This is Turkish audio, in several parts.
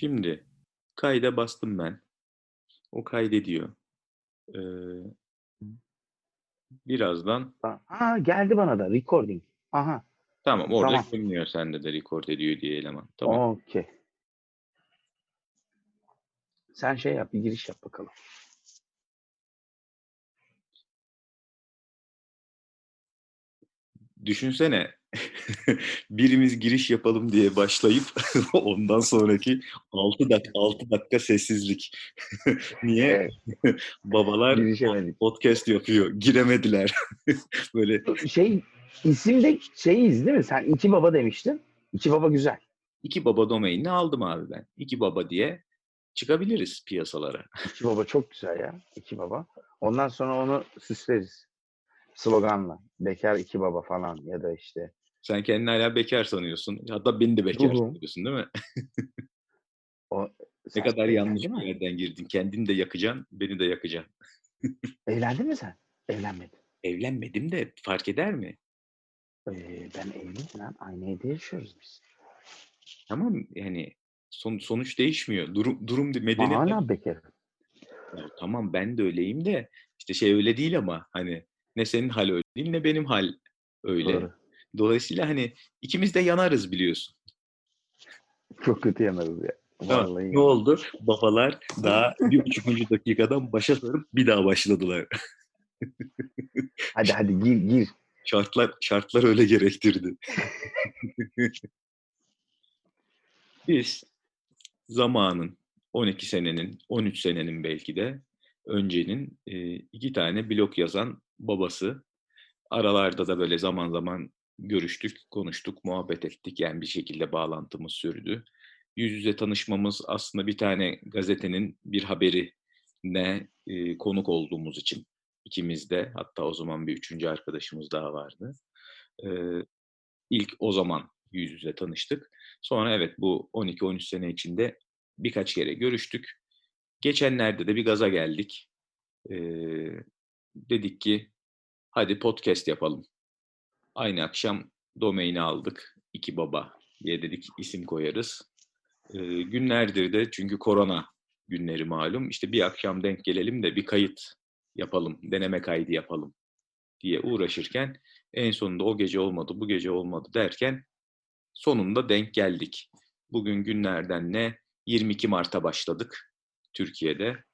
Şimdi kayda bastım ben. O kaydediyor. Ee, birazdan Ha geldi bana da recording. Aha. tamam orada Tamam. görünüyor sende de record ediyor diye eleman. Tamam. Okey. Sen şey yap, bir giriş yap bakalım. Düşünsene birimiz giriş yapalım diye başlayıp ondan sonraki 6 dakika 6 dakika sessizlik. Niye? Babalar girişemedik. podcast yapıyor. Giremediler. Böyle Şey, isim de şeyiz değil mi? Sen iki baba demiştin. İki baba güzel. iki baba domainini aldım abi ben. İki baba diye çıkabiliriz piyasalara. İki baba çok güzel ya. İki baba. Ondan sonra onu süsleriz. Sloganla. Bekar iki baba falan ya da işte. Sen kendini hala bekar sanıyorsun. Hatta beni de bekar hı. sanıyorsun değil mi? O, Ne kadar yanlış bir yerden girdin. Kendini de yakacaksın, beni de yakacaksın. Evlendin mi sen? Evlenmedin. Evlenmedim de fark eder mi? Ee, ben evliyim lan. Aynı evde yaşıyoruz biz. Tamam yani son, sonuç değişmiyor. Durum, durum medeni. hala bekarım. Ya tamam ben de öyleyim de işte şey öyle değil ama hani ne senin hal öyle değil ne benim hal öyle. Doğru. Dolayısıyla hani ikimiz de yanarız biliyorsun. Çok kötü yanarız ya. Vallahi. Ne oldu? Babalar daha bir buçukuncu dakikadan başa sarıp bir daha başladılar. Hadi hadi gir gir. Şartlar şartlar öyle gerektirdi. Biz zamanın 12 senenin, 13 senenin belki de öncenin e, iki tane blog yazan babası. Aralarda da böyle zaman zaman görüştük, konuştuk, muhabbet ettik. Yani bir şekilde bağlantımız sürdü. Yüz yüze tanışmamız aslında bir tane gazetenin bir haberine e, konuk olduğumuz için ikimiz de hatta o zaman bir üçüncü arkadaşımız daha vardı. E, ilk o zaman yüz yüze tanıştık. Sonra evet bu 12-13 sene içinde birkaç kere görüştük. Geçenlerde de bir gaza geldik. Ee, dedik ki hadi podcast yapalım. Aynı akşam domaini aldık. İki baba diye dedik isim koyarız. Ee, günlerdir de çünkü korona günleri malum. İşte bir akşam denk gelelim de bir kayıt yapalım, deneme kaydı yapalım diye uğraşırken en sonunda o gece olmadı, bu gece olmadı derken sonunda denk geldik. Bugün günlerden ne? 22 Mart'a başladık Türkiye'de.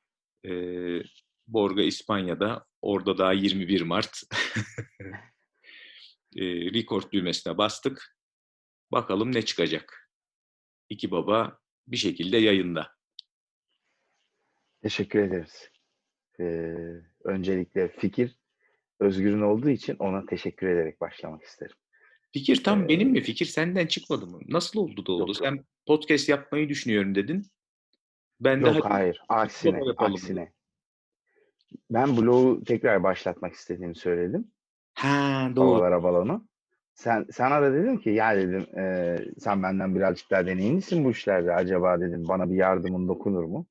Ee, Borga İspanya'da, orada daha 21 Mart. Ee, record düğmesine bastık. Bakalım ne çıkacak. İki baba bir şekilde yayında. Teşekkür ederiz. Ee, öncelikle fikir Özgür'ün olduğu için ona teşekkür ederek başlamak isterim. Fikir tam Ee, benim mi? Fikir senden çıkmadı mı? Nasıl oldu da oldu? Yok. Sen podcast yapmayı düşünüyorum dedin. Ben de Yok hadi hayır. Aksine. Aksine. Ben blogu tekrar başlatmak istediğimi söyledim. Ha doğru. Babalara balonu. Sen sana da dedim ki ya dedim e, sen benden birazcık daha deneyimlisin bu işlerde. Acaba dedim bana bir yardımın dokunur mu?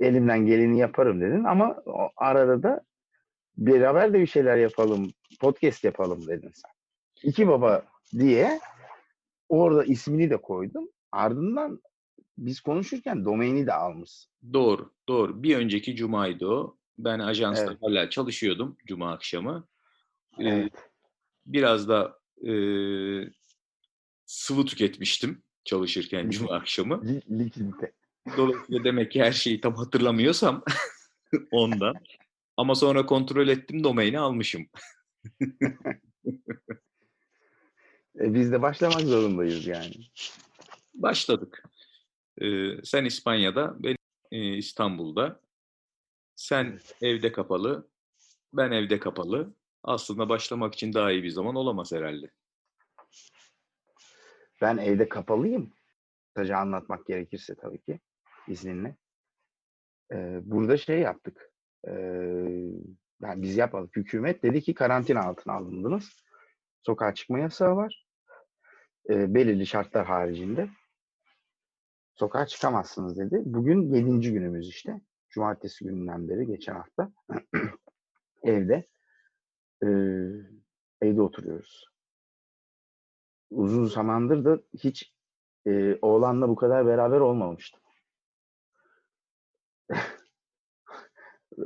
Elimden geleni yaparım dedin ama o arada da beraber de bir şeyler yapalım. Podcast yapalım dedin sen. İki baba diye orada ismini de koydum. Ardından biz konuşurken domaini de almışsın. Doğru, doğru. Bir önceki cumaydı o. Ben ajansta Evet. hala çalışıyordum cuma akşamı. Evet. biraz da e, sıvı tüketmiştim çalışırken cuma akşamı. Li- Likidite. Dolayısıyla demek ki her şeyi tam hatırlamıyorsam ondan. Ama sonra kontrol ettim domaini almışım. E, biz de başlamak zorundayız yani. Başladık. Ee, sen İspanya'da, ben e, İstanbul'da. Sen evde kapalı, ben evde kapalı. Aslında başlamak için daha iyi bir zaman olamaz herhalde. Ben evde kapalıyım. Kısaca anlatmak gerekirse tabii ki izninle. Ee, burada şey yaptık. Ee, yani biz yapmadık. Hükümet dedi ki karantina altına alındınız. Sokağa çıkma yasağı var. Ee, belirli şartlar haricinde. Sokağa çıkamazsınız dedi. Bugün yedinci günümüz işte. Cumartesi gününden beri geçen hafta evde. E, evde oturuyoruz. Uzun zamandır da hiç e, oğlanla bu kadar beraber olmamıştım.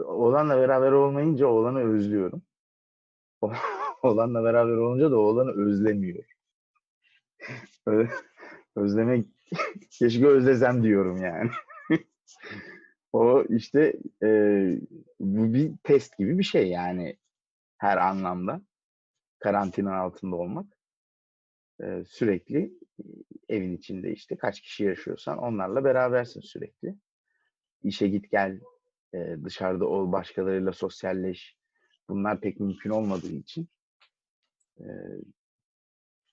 oğlanla beraber olmayınca oğlanı özlüyorum. oğlanla beraber olunca da oğlanı özlemiyor. Özlemek keşke özlesem diyorum yani. o işte e, bu bir test gibi bir şey yani her anlamda karantina altında olmak sürekli evin içinde işte kaç kişi yaşıyorsan onlarla berabersin sürekli. İşe git gel dışarıda ol başkalarıyla sosyalleş bunlar pek mümkün olmadığı için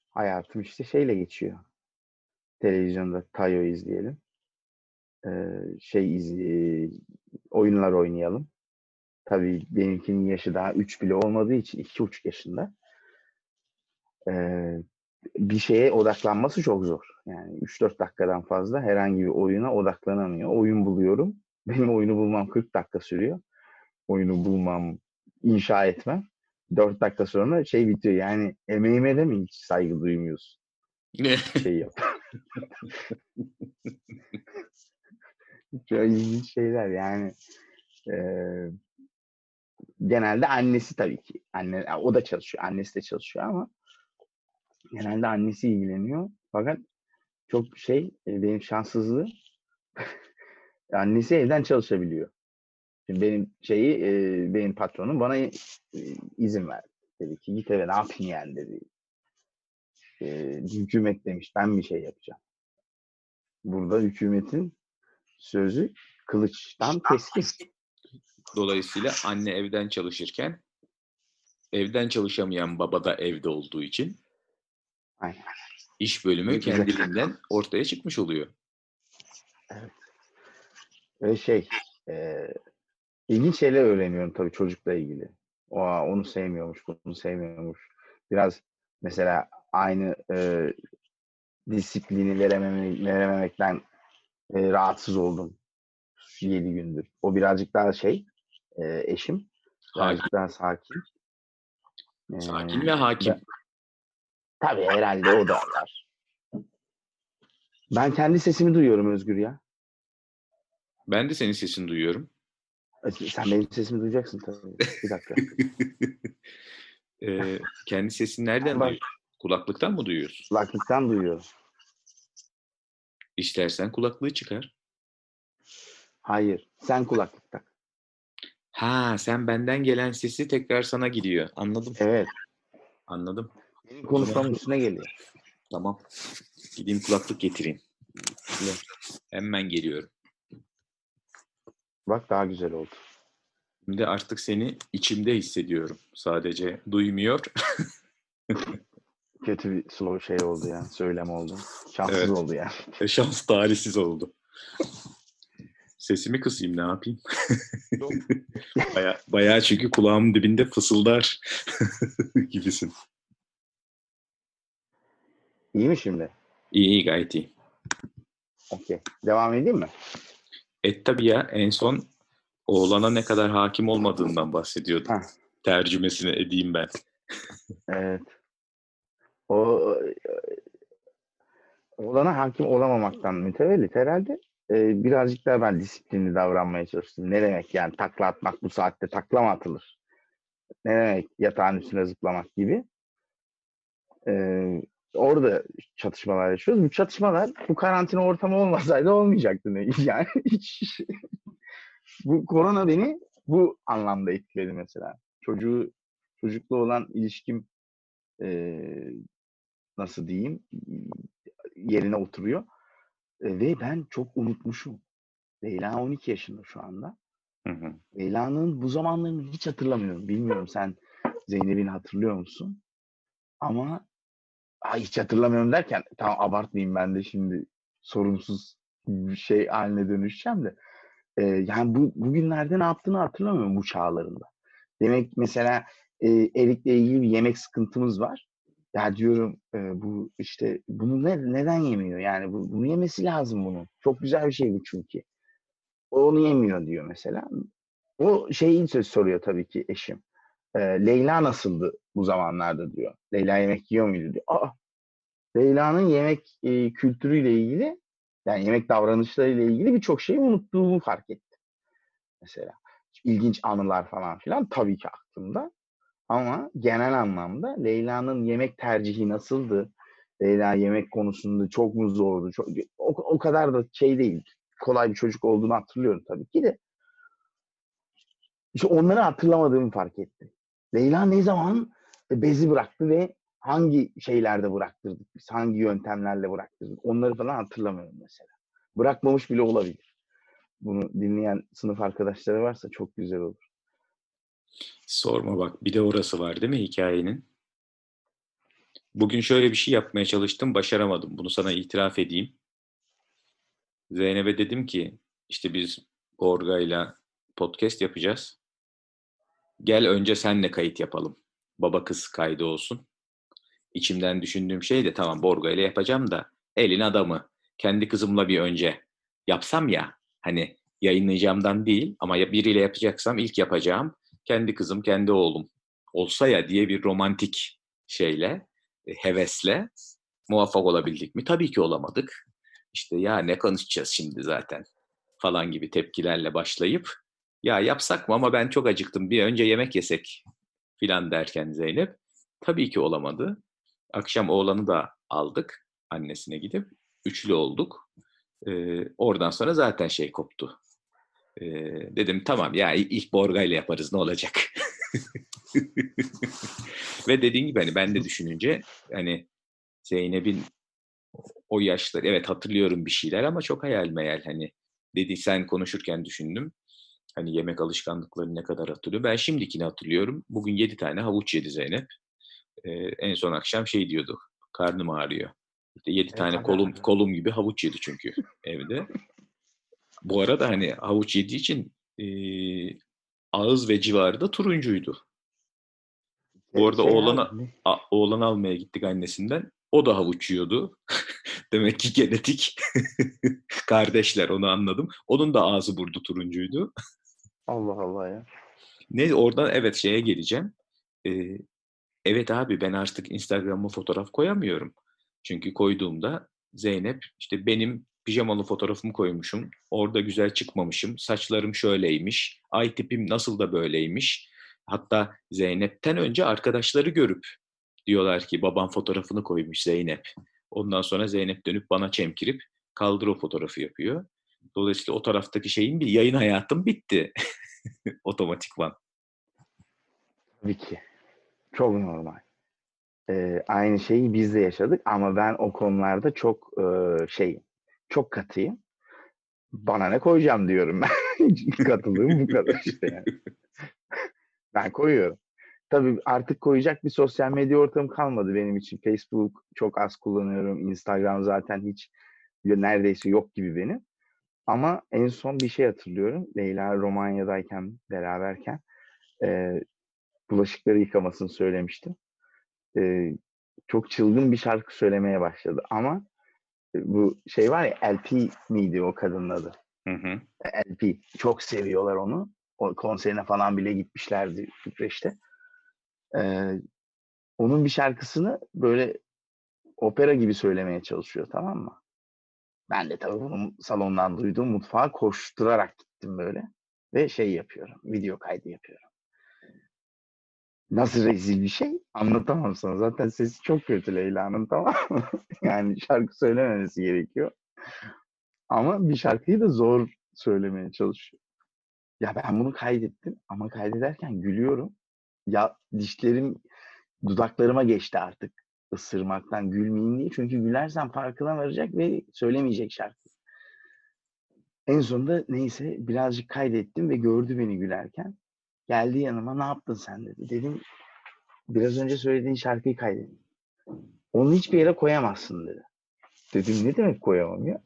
hayatım işte şeyle geçiyor. Televizyonda Tayo izleyelim. Şey izle, oyunlar oynayalım. Tabii benimkinin yaşı daha 3 bile olmadığı için 2,5 yaşında. Ee, bir şeye odaklanması çok zor. Yani 3-4 dakikadan fazla herhangi bir oyuna odaklanamıyor. Oyun buluyorum. Benim oyunu bulmam 40 dakika sürüyor. Oyunu bulmam, inşa etmem. 4 dakika sonra şey bitiyor. Yani emeğime de mi hiç saygı duymuyorsun? şey yap. Çok ilginç şeyler yani. Ee, genelde annesi tabii ki. Anne, o da çalışıyor. Annesi de çalışıyor ama genelde annesi ilgileniyor. Fakat çok şey e, benim şanssızlığı annesi evden çalışabiliyor. Şimdi benim şeyi e, benim patronum bana e, izin verdi. Dedi ki git eve ne yapayım yani dedi. E, hükümet demiş ben bir şey yapacağım. Burada hükümetin sözü kılıçtan keskin. Dolayısıyla anne evden çalışırken evden çalışamayan baba da evde olduğu için Aynen. iş bölümü güzel. kendiliğinden ortaya çıkmış oluyor. Ve şey e, ilginç şeyler öğreniyorum tabii çocukla ilgili. O onu sevmiyormuş, bunu sevmiyormuş. Biraz mesela aynı e, disiplini verememe, verememekten e, rahatsız oldum. 7 gündür. O birazcık daha şey e, eşim. Birazcık daha sakin. E, Sakin ve hakim. ben- tabii herhalde o da var. Ben kendi sesimi duyuyorum Özgür ya. Ben de senin sesini duyuyorum. Sen benim sesimi duyacaksın tabii. Bir dakika. Ee, kendi sesini nereden duyuyorsun? Kulaklıktan mı duyuyorsun? Kulaklıktan duyuyorum. İstersen kulaklığı çıkar. Hayır. Sen kulaklık tak. Ha sen benden gelen sesi tekrar sana gidiyor. Anladım. Evet. Anladım. Benim konuşmamın üstüne geliyor. Tamam. Gideyim kulaklık getireyim. Hemen geliyorum. Bak daha güzel oldu. Şimdi artık seni içimde hissediyorum. Sadece duymuyor. Kötü bir slow şey oldu ya. Söylem oldu. Şanssız Evet. oldu ya. E, Şans talihsiz oldu. Sesimi kısayım ne yapayım? Baya, bayağı çünkü kulağımın dibinde fısıldar gibisin. İyi mi şimdi? İyi iyi gayet iyi. Okey. Devam edeyim mi? Et tabii ya en son oğlana ne kadar hakim olmadığından bahsediyordum. Heh. Tercümesini edeyim ben. Evet. O olana hakim olamamaktan mütevellit herhalde e, birazcık daha ben disiplinli davranmaya çalıştım. Ne demek yani takla atmak bu saatte takla mı atılır? Ne demek yatağın üstüne zıplamak gibi. E, orada çatışmalar yaşıyoruz. Bu çatışmalar bu karantina ortamı olmasaydı olmayacaktı. Yani hiç bu korona beni bu anlamda etkiledi mesela. Çocuğu çocukla olan ilişkim e, nasıl diyeyim yerine oturuyor. Ve ben çok unutmuşum. Leyla 12 yaşında şu anda. Hı hı. Leyla'nın bu zamanlarını hiç hatırlamıyorum. Bilmiyorum sen Zeynep'ini hatırlıyor musun? Ama ay hiç hatırlamıyorum derken tamam abartmayayım ben de şimdi sorumsuz bir şey haline dönüşeceğim de. E, yani bu bugünlerde ne yaptığını hatırlamıyorum bu çağlarında. Demek mesela e, Erik'le ilgili bir yemek sıkıntımız var. Ya diyorum e, bu işte bunu ne, neden yemiyor? Yani bu, bunu yemesi lazım bunun. Çok güzel bir şey bu çünkü. O onu yemiyor diyor mesela. O şeyi söz soruyor tabii ki eşim. E, Leyla nasıldı bu zamanlarda diyor. Leyla yemek yiyor muydu diyor. Aa, Leyla'nın yemek e, kültürüyle ilgili yani yemek davranışlarıyla ilgili birçok şeyi unuttuğumu fark ettim. Mesela ilginç anılar falan filan tabii ki aklımda. Ama genel anlamda Leyla'nın yemek tercihi nasıldı? Leyla yemek konusunda çok mu zordu? Çok, o, o kadar da şey değil. Kolay bir çocuk olduğunu hatırlıyorum tabii ki de. İşte onları hatırlamadığımı fark ettim. Leyla ne zaman bezi bıraktı ve hangi şeylerde bıraktırdık biz? Hangi yöntemlerle bıraktırdık? Onları falan hatırlamıyorum mesela. Bırakmamış bile olabilir. Bunu dinleyen sınıf arkadaşları varsa çok güzel olur. Sorma bak bir de orası var değil mi hikayenin? Bugün şöyle bir şey yapmaya çalıştım, başaramadım. Bunu sana itiraf edeyim. Zeynep'e dedim ki işte biz Borga'yla podcast yapacağız. Gel önce senle kayıt yapalım. Baba kız kaydı olsun. İçimden düşündüğüm şey de tamam Borga ile yapacağım da elin adamı. Kendi kızımla bir önce yapsam ya hani yayınlayacağımdan değil ama biriyle yapacaksam ilk yapacağım kendi kızım, kendi oğlum olsa ya diye bir romantik şeyle, e, hevesle muvaffak olabildik mi? Tabii ki olamadık. İşte ya ne konuşacağız şimdi zaten falan gibi tepkilerle başlayıp ya yapsak mı ama ben çok acıktım bir önce yemek yesek filan derken Zeynep tabii ki olamadı. Akşam oğlanı da aldık annesine gidip üçlü olduk. Ee, oradan sonra zaten şey koptu. Ee, dedim tamam ya ilk Borga ile yaparız ne olacak. Ve dediğin gibi hani ben de düşününce hani Zeynep'in o yaşları evet hatırlıyorum bir şeyler ama çok hayal meyal hani dedi sen konuşurken düşündüm. Hani yemek alışkanlıkları ne kadar hatırlıyor. Ben şimdikini hatırlıyorum. Bugün yedi tane havuç yedi Zeynep. Ee, en son akşam şey diyordu. Karnım ağrıyor. İşte yedi evet, tane kolum kolum gibi havuç yedi çünkü evde. Bu arada hani havuç yediği için e, ağız ve civarı da turuncuydu. Bu arada şey oğlana, a, oğlan almaya gittik annesinden. O da havuç yiyordu. Demek ki genetik. Kardeşler onu anladım. Onun da ağzı burdu turuncuydu. Allah Allah ya. Ne oradan evet şeye geleceğim. Ee, evet abi ben artık Instagram'a fotoğraf koyamıyorum. Çünkü koyduğumda Zeynep işte benim pijamalı fotoğrafımı koymuşum. Orada güzel çıkmamışım. Saçlarım şöyleymiş. Ay tipim nasıl da böyleymiş. Hatta Zeynep'ten önce arkadaşları görüp diyorlar ki babam fotoğrafını koymuş Zeynep. Ondan sonra Zeynep dönüp bana çemkirip kaldır o fotoğrafı yapıyor. Dolayısıyla o taraftaki şeyin bir yayın hayatım bitti. Otomatikman. Tabii ki. Çok normal. Ee, aynı şeyi biz de yaşadık ama ben o konularda çok e, şey çok katıyım. Bana ne koyacağım diyorum ben. Katılığım bu kadar işte yani. ben koyuyorum. Tabii artık koyacak bir sosyal medya ortamı kalmadı benim için. Facebook çok az kullanıyorum. Instagram zaten hiç neredeyse yok gibi benim. Ama en son bir şey hatırlıyorum. Leyla Romanya'dayken beraberken e, bulaşıkları yıkamasını söylemiştim. E, çok çılgın bir şarkı söylemeye başladı. Ama bu şey var ya LP miydi o kadının adı? Hı hı. LP. Çok seviyorlar onu. O konserine falan bile gitmişlerdi Bükreş'te. Ee, onun bir şarkısını böyle opera gibi söylemeye çalışıyor tamam mı? Ben de tabii bunu salondan duyduğum mutfağa koşturarak gittim böyle. Ve şey yapıyorum. Video kaydı yapıyorum. Nasıl rezil bir şey anlatamam sana. Zaten sesi çok kötü Leyla'nın tamam mı? yani şarkı söylememesi gerekiyor. Ama bir şarkıyı da zor söylemeye çalışıyor. Ya ben bunu kaydettim ama kaydederken gülüyorum. Ya dişlerim dudaklarıma geçti artık ısırmaktan gülmeyeyim diye. Çünkü gülersem farkına varacak ve söylemeyecek şarkı. En sonunda neyse birazcık kaydettim ve gördü beni gülerken. Geldi yanıma ne yaptın sen dedi. Dedim biraz önce söylediğin şarkıyı kaydettim. Onu hiçbir yere koyamazsın dedi. Dedim ne demek koyamam ya?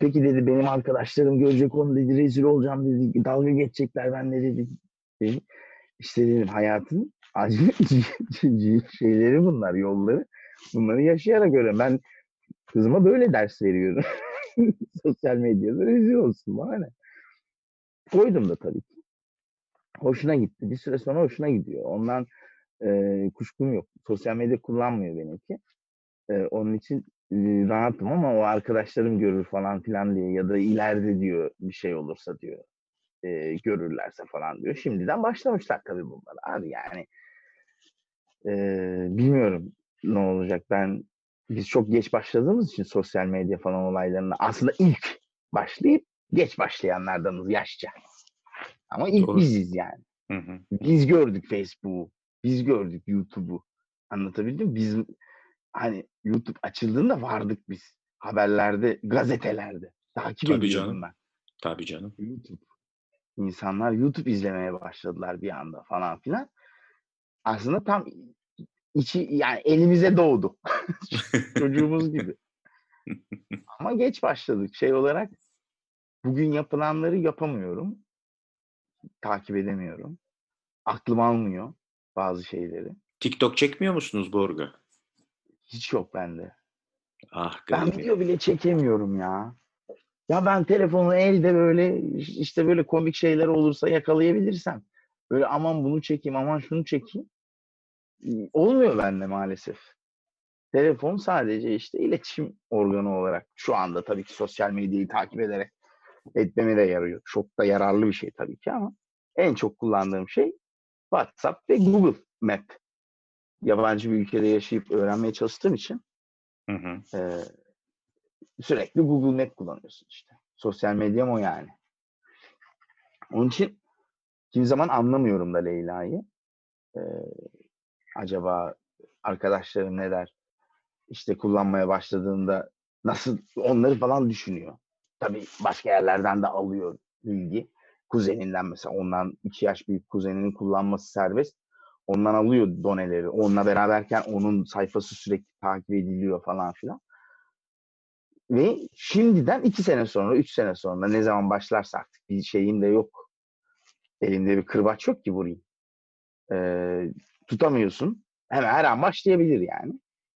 Peki dedi benim arkadaşlarım görecek onu dedi rezil olacağım dedi. Dalga geçecekler ben ne dedi. dedim. İşte dedim hayatın acı şeyleri bunlar yolları. Bunları yaşayarak öyle. Ben kızıma böyle ders veriyorum. Sosyal medyada rezil olsun bana. Koydum da tabii ki. Hoşuna gitti. Bir süre sonra hoşuna gidiyor. Ondan e, kuşkum yok. Sosyal medya kullanmıyor benimki. E, onun için e, rahatım ama o arkadaşlarım görür falan filan diye ya da ileride diyor bir şey olursa diyor e, görürlerse falan diyor. Şimdiden başlamışlar tabii bunlar. Abi yani e, bilmiyorum ne olacak. Ben biz çok geç başladığımız için sosyal medya falan olaylarına aslında ilk başlayıp geç başlayanlardanız yaşça. Ama ilk Doğru. biziz yani. Hı hı. Biz gördük Facebook'u. Biz gördük YouTube'u. Anlatabildim mi? Biz hani YouTube açıldığında vardık biz. Haberlerde, gazetelerde. Takip Tabii ediyordum canım. ben. Tabii canım. YouTube. İnsanlar YouTube izlemeye başladılar bir anda falan filan. Aslında tam içi yani elimize doğdu. Çocuğumuz gibi. Ama geç başladık. Şey olarak bugün yapılanları yapamıyorum. Takip edemiyorum. Aklım almıyor bazı şeyleri. TikTok çekmiyor musunuz Borga? Hiç yok bende. Ah Ben video bile çekemiyorum ya. Ya ben telefonu elde böyle işte böyle komik şeyler olursa yakalayabilirsem böyle aman bunu çekeyim aman şunu çekeyim. Olmuyor bende maalesef. Telefon sadece işte iletişim organı olarak şu anda tabii ki sosyal medyayı takip ederek etmeme de yarıyor. Çok da yararlı bir şey tabii ki ama en çok kullandığım şey WhatsApp ve Google Map. Yabancı bir ülkede yaşayıp öğrenmeye çalıştığım için Hı hı. ee, sürekli Google Map kullanıyorsun işte. Sosyal medyam o yani. Onun için kimi zaman anlamıyorum da Leyla'yı. Ee, acaba arkadaşlarım ne der? İşte kullanmaya başladığında nasıl onları falan düşünüyor. Tabii başka yerlerden de alıyor bilgi. Kuzeninden mesela ondan iki yaş büyük kuzeninin kullanması serbest. Ondan alıyor doneleri. Onunla beraberken onun sayfası sürekli takip ediliyor falan filan. Ve şimdiden iki sene sonra, üç sene sonra ne zaman başlarsa artık bir şeyim de yok. Elimde bir kırbaç yok ki vurayım. Ee, tutamıyorsun. Hemen her an başlayabilir yani.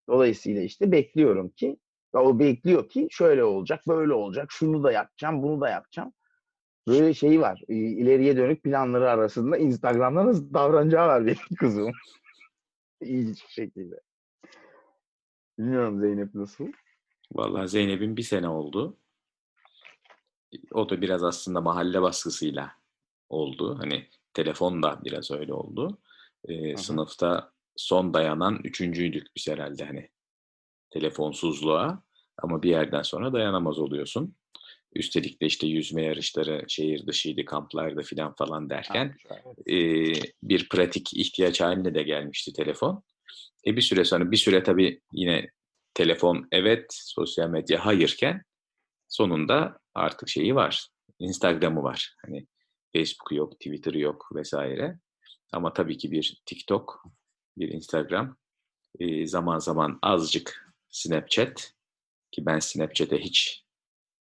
Dolayısıyla işte bekliyorum ki ve o bekliyor ki şöyle olacak, böyle olacak, şunu da yapacağım, bunu da yapacağım. Böyle şey var. ileriye dönük planları arasında Instagram'da nasıl davranacağı var benim kızım. İlginç bir şekilde. Bilmiyorum Zeynep nasıl? Vallahi Zeynep'in bir sene oldu. O da biraz aslında mahalle baskısıyla oldu. Hani telefon da biraz öyle oldu. Ee, sınıfta son dayanan üçüncüydük biz herhalde hani telefonsuzluğa. Ama bir yerden sonra dayanamaz oluyorsun. Üstelik de işte yüzme yarışları şehir dışıydı, kamplarda filan falan derken e, bir pratik ihtiyaç haline de gelmişti telefon. E bir süre sonra bir süre tabii yine telefon evet, sosyal medya hayırken sonunda artık şeyi var. Instagram'ı var. Hani Facebook'u yok, Twitter'ı yok vesaire. Ama tabii ki bir TikTok, bir Instagram, e, zaman zaman azıcık Snapchat ki ben Snapchat'e hiç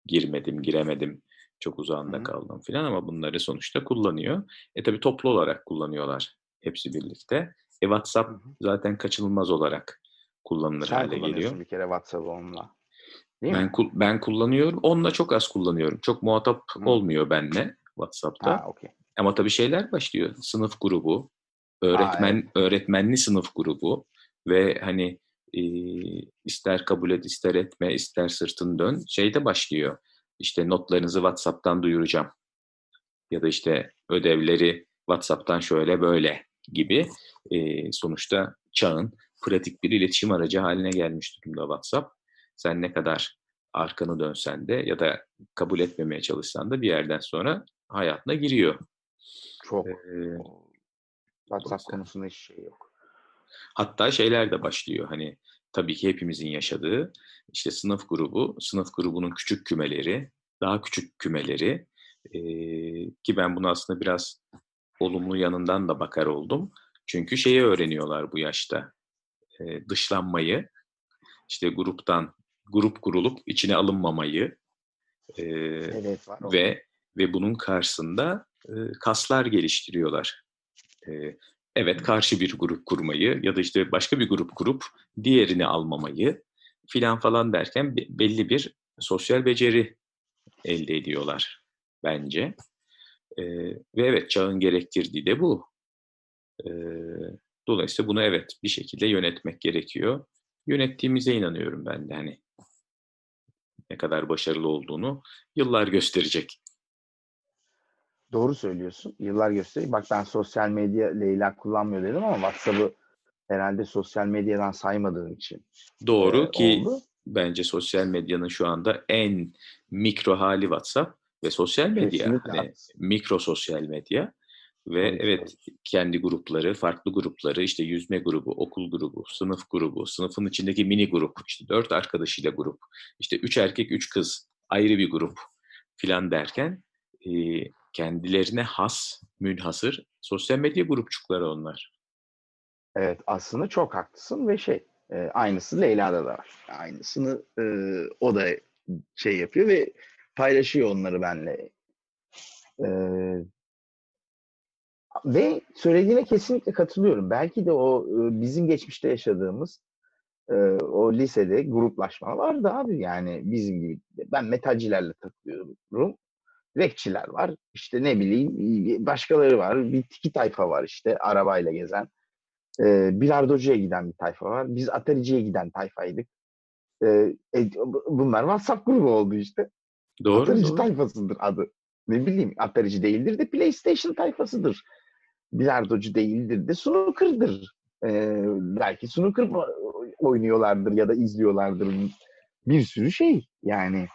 girmedim, giremedim. Çok uzağında kaldım filan ama bunları sonuçta kullanıyor. E tabii toplu olarak kullanıyorlar hepsi birlikte. E WhatsApp Hı hı. zaten kaçınılmaz olarak kullanılır Sen hale geliyor. bir kere WhatsApp'ı onunla. Değil Ben mi? ben kullanıyorum. Onunla çok az kullanıyorum. Çok muhatap Hı. olmuyor benle WhatsApp'ta. Ha okey. Ama tabii şeyler başlıyor. Sınıf grubu, öğretmen öğretmenli sınıf grubu ve hani e, ister kabul et, ister etme, ister sırtın dön şeyde başlıyor. İşte notlarınızı WhatsApp'tan duyuracağım. Ya da işte ödevleri WhatsApp'tan şöyle böyle gibi e, sonuçta çağın pratik bir iletişim aracı haline gelmiş durumda WhatsApp. Sen ne kadar arkanı dönsen de ya da kabul etmemeye çalışsan da bir yerden sonra hayatına giriyor. Çok. Ee, WhatsApp konusunda hiç şey yok. Hatta şeyler de başlıyor. Hani tabii ki hepimizin yaşadığı işte sınıf grubu, sınıf grubunun küçük kümeleri, daha küçük kümeleri eee, ki ben bunu aslında biraz olumlu yanından da bakar oldum. Çünkü şeyi öğreniyorlar bu yaşta. Eee, dışlanmayı, işte gruptan grup kurulup içine alınmamayı eee, Evet var. ve ve bunun karşısında e, kaslar geliştiriyorlar. E, evet karşı bir grup kurmayı ya da işte başka bir grup kurup diğerini almamayı filan falan derken be- belli bir sosyal beceri elde ediyorlar bence. E, ve evet çağın gerektirdiği de bu. E, dolayısıyla bunu evet bir şekilde yönetmek gerekiyor. Yönettiğimize inanıyorum ben de hani ne kadar başarılı olduğunu yıllar gösterecek. Doğru söylüyorsun. Yıllar gösteriyor. Bak ben sosyal medya Leyla kullanmıyor dedim ama WhatsApp'ı herhalde sosyal medyadan saymadığım için. Doğru e, ki oldu. bence sosyal medyanın şu anda en mikro hali WhatsApp ve sosyal medya. Kesinlikle Hani mikro sosyal medya ve evet kendi grupları, farklı grupları, işte yüzme grubu, okul grubu, sınıf grubu, sınıfın içindeki mini grup, işte dört arkadaşıyla grup, işte üç erkek, üç kız ayrı bir grup filan derken e, kendilerine has, münhasır sosyal medya grupçukları onlar. Evet aslında çok haklısın ve şey e, aynısı Leyla'da da var. Aynısını e, o da şey yapıyor ve paylaşıyor onları benle. E, ve söylediğine kesinlikle katılıyorum. Belki de o e, bizim geçmişte yaşadığımız e, o lisede gruplaşma vardı abi. Yani bizim gibi. Ben metalcilerle takılıyorum. Rapçiler var. İşte ne bileyim başkaları var. Bir tiki tayfa var işte arabayla gezen. E, bilardocuya giden bir tayfa var. Biz Atari'ciye giden tayfaydık. E, e, bunlar WhatsApp grubu oldu işte. Doğru, Atarici doğru. tayfasıdır adı. Ne bileyim Atarici değildir de PlayStation tayfasıdır. Bilardocu değildir de snooker'dır. Ee, belki snooker oynuyorlardır ya da izliyorlardır. Bir sürü şey yani.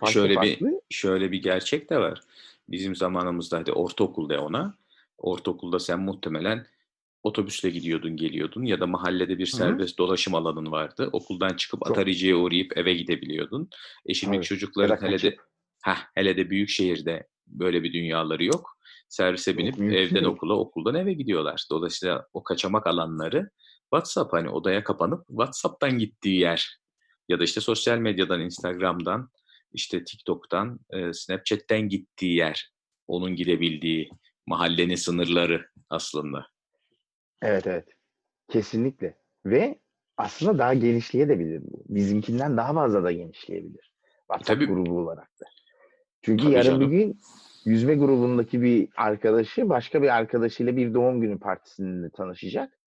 Farklı Şöyle bir farklı. şöyle bir gerçek de var. Bizim zamanımızda hadi ortaokulda ona. Ortaokulda sen muhtemelen otobüsle gidiyordun, geliyordun ya da mahallede bir serbest dolaşım alanın vardı. Okuldan çıkıp Çok. Atariciye uğrayıp eve gidebiliyordun. E şimdi Tabii. çocukların hele de heh, hele de büyük şehirde böyle bir dünyaları yok. Servise Yok, binip mümkün evden değil. okula, okuldan eve gidiyorlar. Dolayısıyla o kaçamak alanları WhatsApp hani odaya kapanıp WhatsApp'tan gittiği yer ya da işte sosyal medyadan, Instagram'dan, işte TikTok'tan, e, Snapchat'ten gittiği yer. Onun gidebildiği mahallenin sınırları aslında. Evet evet. Kesinlikle. Ve aslında daha genişleyebilir bu. Bizimkinden daha fazla da genişleyebilir. WhatsApp Tabii. grubu olarak da. Çünkü Tabii yarın canım. bir gün yüzme grubundaki bir arkadaşı başka bir arkadaşıyla bir doğum günü partisinde tanışacak.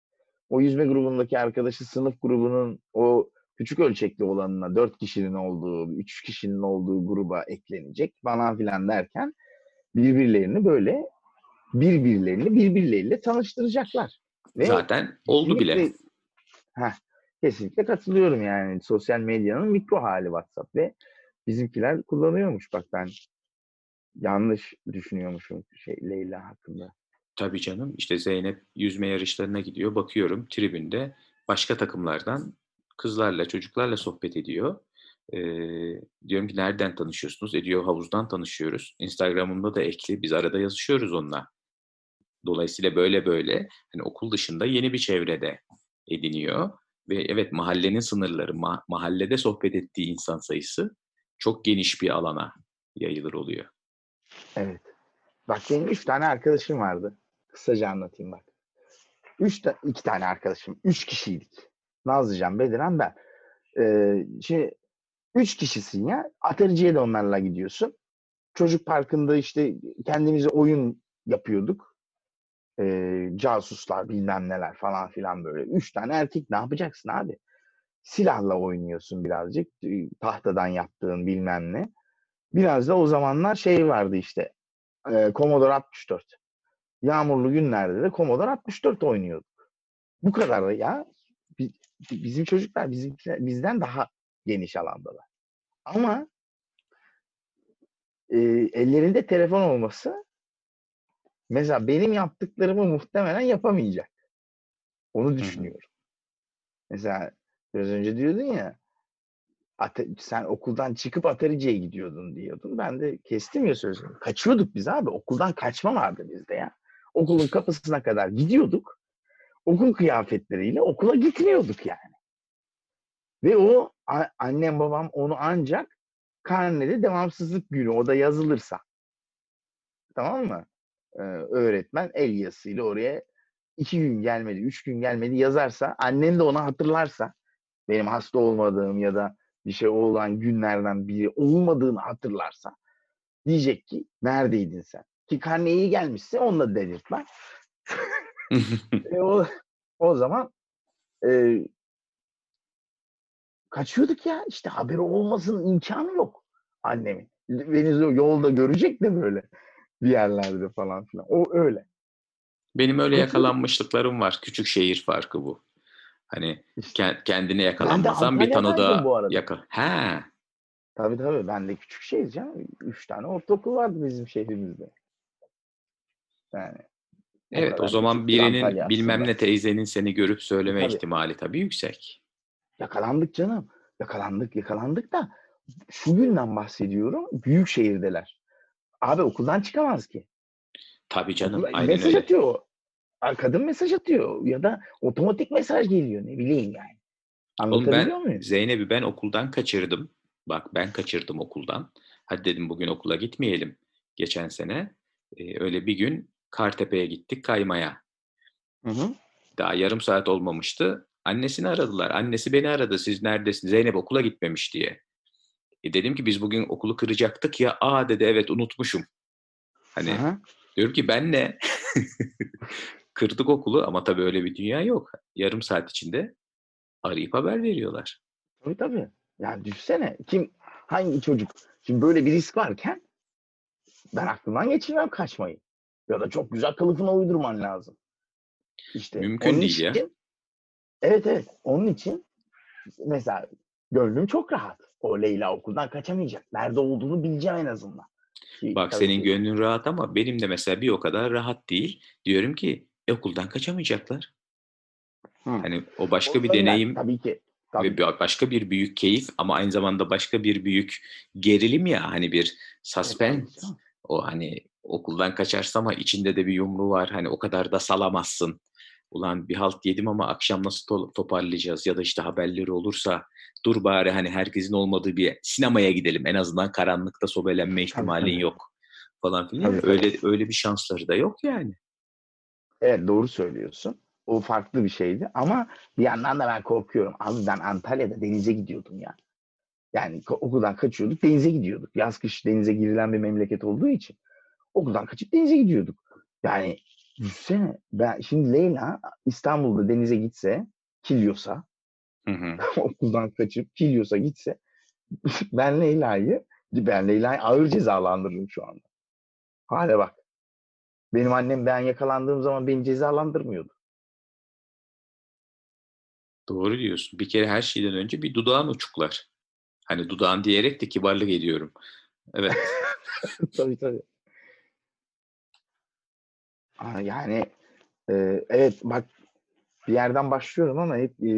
O yüzme grubundaki arkadaşı sınıf grubunun o küçük ölçekli olanına dört kişinin olduğu, üç kişinin olduğu gruba eklenecek falan filan derken birbirlerini böyle birbirlerini birbirleriyle tanıştıracaklar. Ve Zaten oldu bile. Heh, kesinlikle katılıyorum yani. Sosyal medyanın mikro hali WhatsApp ve bizimkiler kullanıyormuş. Bak ben yanlış düşünüyormuşum şey Leyla hakkında. Tabii canım. İşte Zeynep yüzme yarışlarına gidiyor. Bakıyorum tribünde başka takımlardan kızlarla, çocuklarla sohbet ediyor. Ee, diyorum ki nereden tanışıyorsunuz? E diyor havuzdan tanışıyoruz. Instagram'ımda da ekli. Biz arada yazışıyoruz onunla. Dolayısıyla böyle böyle hani okul dışında yeni bir çevrede ediniyor. Ve evet mahallenin sınırları, ma- mahallede sohbet ettiği insan sayısı çok geniş bir alana yayılır oluyor. Evet. Bak benim üç tane arkadaşım vardı. Kısaca anlatayım bak. Üç ta- iki tane arkadaşım. Üç kişiydik. Nazlıcan, Bediren, ben. Ee, şimdi üç kişisin ya. Atariciye de onlarla gidiyorsun. Çocuk parkında işte kendimize oyun yapıyorduk. Ee, casuslar bilmem neler falan filan böyle. Üç tane erkek ne yapacaksın abi? Silahla oynuyorsun birazcık. Ee, Tahtadan yaptığın bilmem ne. Biraz da o zamanlar şey vardı işte. E, Commodore 64. Yağmurlu günlerde de Commodore 64 oynuyorduk. Bu kadar da ya. Bi- bi- Bizim çocuklar bizimkiler, bizden daha geniş alandalar. Ama e, ellerinde telefon olması mesela benim yaptıklarımı muhtemelen yapamayacak. Onu düşünüyorum. Mesela biraz önce diyordun ya Ate- sen okuldan çıkıp Atari'ciye gidiyordun diyordun. Ben de kestim ya sözümü. Kaçıyorduk biz abi. Okuldan kaçma vardı bizde ya. Okulun kapısına kadar gidiyorduk. Okul kıyafetleriyle okula gitmiyorduk yani. Ve o annem babam onu ancak karnede devamsızlık günü o da yazılırsa. Tamam mı? Ee, öğretmen el yazısıyla oraya iki gün gelmedi, üç gün gelmedi yazarsa, annen de ona hatırlarsa benim hasta olmadığım ya da bir şey olan günlerden biri olmadığını hatırlarsa diyecek ki neredeydin sen? Ki karne iyi gelmişse onunla delirtmem. E, o, o zaman e, kaçıyorduk ya. İşte haberi olmasının imkanı yok annemin. Beni yolda görecek de böyle bir yerlerde falan filan. O öyle. Benim öyle yakalanmışlıklarım var. Küçük şehir farkı bu. Hani İşte, ke- kendine yakalanmasan bir tanıda yaka. He. tabii tabii ben de küçük şehir canım. Üç tane ortaokul vardı bizim şehrimizde. Yani Evet o kadar zaman birinin bilmem ne teyzenin seni görüp söyleme Tabii. ihtimali tabii yüksek. Yakalandık canım. Yakalandık yakalandık da şu günden bahsediyorum. Büyük şehirdeler. Abi okuldan çıkamaz ki. Tabii canım Okula- aynen mesaj öyle. atıyor. Kadın mesaj atıyor ya da otomatik mesaj geliyor ne bileyim yani. Oğlum ben Anlatabiliyor muyum? Zeynep'i ben okuldan kaçırdım. Bak ben kaçırdım okuldan. Hadi dedim bugün okula gitmeyelim. Geçen sene e, öyle bir gün Kartepe'ye gittik kaymaya. Hı hı. Daha yarım saat olmamıştı. Annesini aradılar. Annesi beni aradı. Siz neredesiniz? Zeynep okula gitmemiş diye. E dedim ki biz bugün okulu kıracaktık ya. Aa dedi evet unutmuşum. Hani Aha. diyorum ki ben ne? Kırdık okulu ama tabii öyle bir dünya yok. Yarım saat içinde arayıp haber veriyorlar. Tabii tabii. Yani düşsene kim hangi çocuk şimdi böyle bir risk varken ben aklımdan geçirmem kaçmayı. Ya da çok güzel kılıfına uydurman lazım. İşte Mümkün onun değil ya. için- Evet evet. Onun için mesela gönlüm çok rahat. O Leyla okuldan kaçamayacak. Nerede olduğunu bileceğim en azından. Bak tabii senin ki- gönlün rahat ama benim de mesela bir o kadar rahat değil. Diyorum ki e, okuldan kaçamayacaklar. Hı. Hani o başka O bir deneyim Tabii ki. Tabii. ve başka bir büyük keyif ama aynı zamanda başka bir büyük gerilim ya hani bir suspense. canım. O hani okuldan kaçarsam ama içinde de bir yumru var. Hani o kadar da salamazsın. Ulan bir halt yedim ama akşam nasıl to- toparlayacağız ya da işte haberleri olursa dur bari hani herkesin olmadığı bir sinemaya gidelim. En azından karanlıkta sobelenme ihtimalin yok falan filan. Tabii, tabii. öyle öyle bir şansları da yok yani. Evet doğru söylüyorsun. O farklı bir şeydi ama bir yandan da ben korkuyorum. Abi ben Antalya'da denize gidiyordum ya. Yani ko- okuldan kaçıyorduk denize gidiyorduk. Yaz kış denize girilen bir memleket olduğu için okuldan kaçıp denize gidiyorduk. Yani düşünsene ben şimdi Leyla İstanbul'da denize gitse Kilyos'a Hı hı. okuldan kaçıp Kilyos'a gitse ben Leyla'yı ben Leyla'yı ağır cezalandırırım şu anda. Hale bak. Benim annem ben yakalandığım zaman beni cezalandırmıyordu. Doğru diyorsun. Bir kere her şeyden önce bir dudağın uçuklar. Hani dudağın diyerek de kibarlık ediyorum. Evet. tabii tabii. Yani e, evet bak bir yerden başlıyorum ama hep e,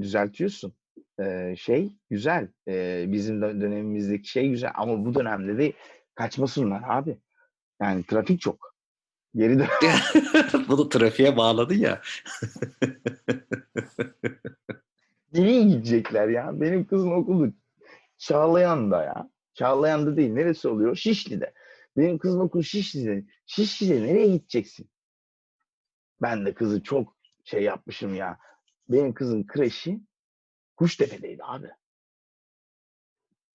düzeltiyorsun. E, şey güzel. E, bizim dö- dönemimizdeki şey güzel ama bu dönemde de kaçmasınlar abi. Yani trafik çok. Geri dön. Bunu trafiğe bağladı ya. Nereye gidecekler ya? Benim kızın okulu Çağlayan'da ya. Çağlayan'da değil. Neresi oluyor? Şişli'de. Benim kızın okulu Şişli'de. Şişli'de nereye gideceksin? Ben de kızı çok şey yapmışım ya. Benim kızın kreşi Kuştepe'deydi abi.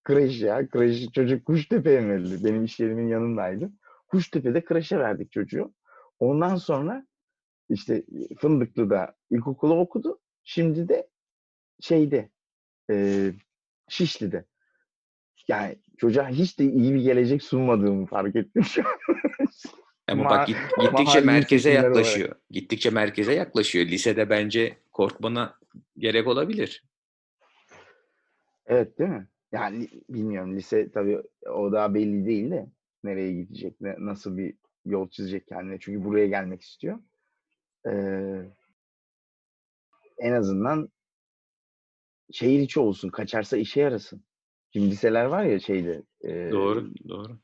Kreş ya. Kreş çocuk Kuştepe'ye verildi. Benim iş yerimin yanındaydı. Kuştepe'de kreşe verdik çocuğu. Ondan sonra işte Fındıklı'da ilkokulu okudu. Şimdi de şeyde e, Şişli'de. Yani çocuğa hiç de iyi bir gelecek sunmadığımı fark ettim şu an. Ama Ma- bak git- gittikçe merkeze seçimler olarak. yaklaşıyor. Gittikçe merkeze yaklaşıyor. Lisede bence korkmana gerek olabilir. Evet değil mi? Yani bilmiyorum lise tabii o daha belli değil de nereye gidecek, ne, nasıl bir yol çizecek kendine. Çünkü buraya gelmek istiyor. Ee, en azından şehir içi olsun, kaçarsa işe yarasın. Şimdi liseler var ya şeyde, e, Doğru, doğru.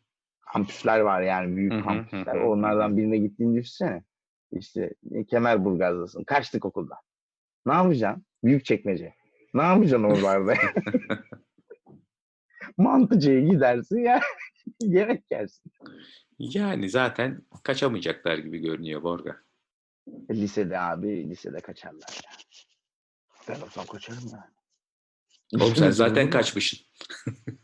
kampüsler var yani büyük Hı hı, kampüsler. hı hı, hı Onlardan birine gittiğini düşünsene. İşte Kemerburgaz'dasın. Kaçtık okuldan. Ne yapacaksın? Büyük çekmece. Ne yapacaksın oralarda? Mantıcıya gidersin ya yemek yersin. Yani zaten kaçamayacaklar gibi görünüyor Borga. Lisede abi lisede kaçarlar ya. Ben olsam kaçarım yani. Oğlum sen zaten kaçmışsın.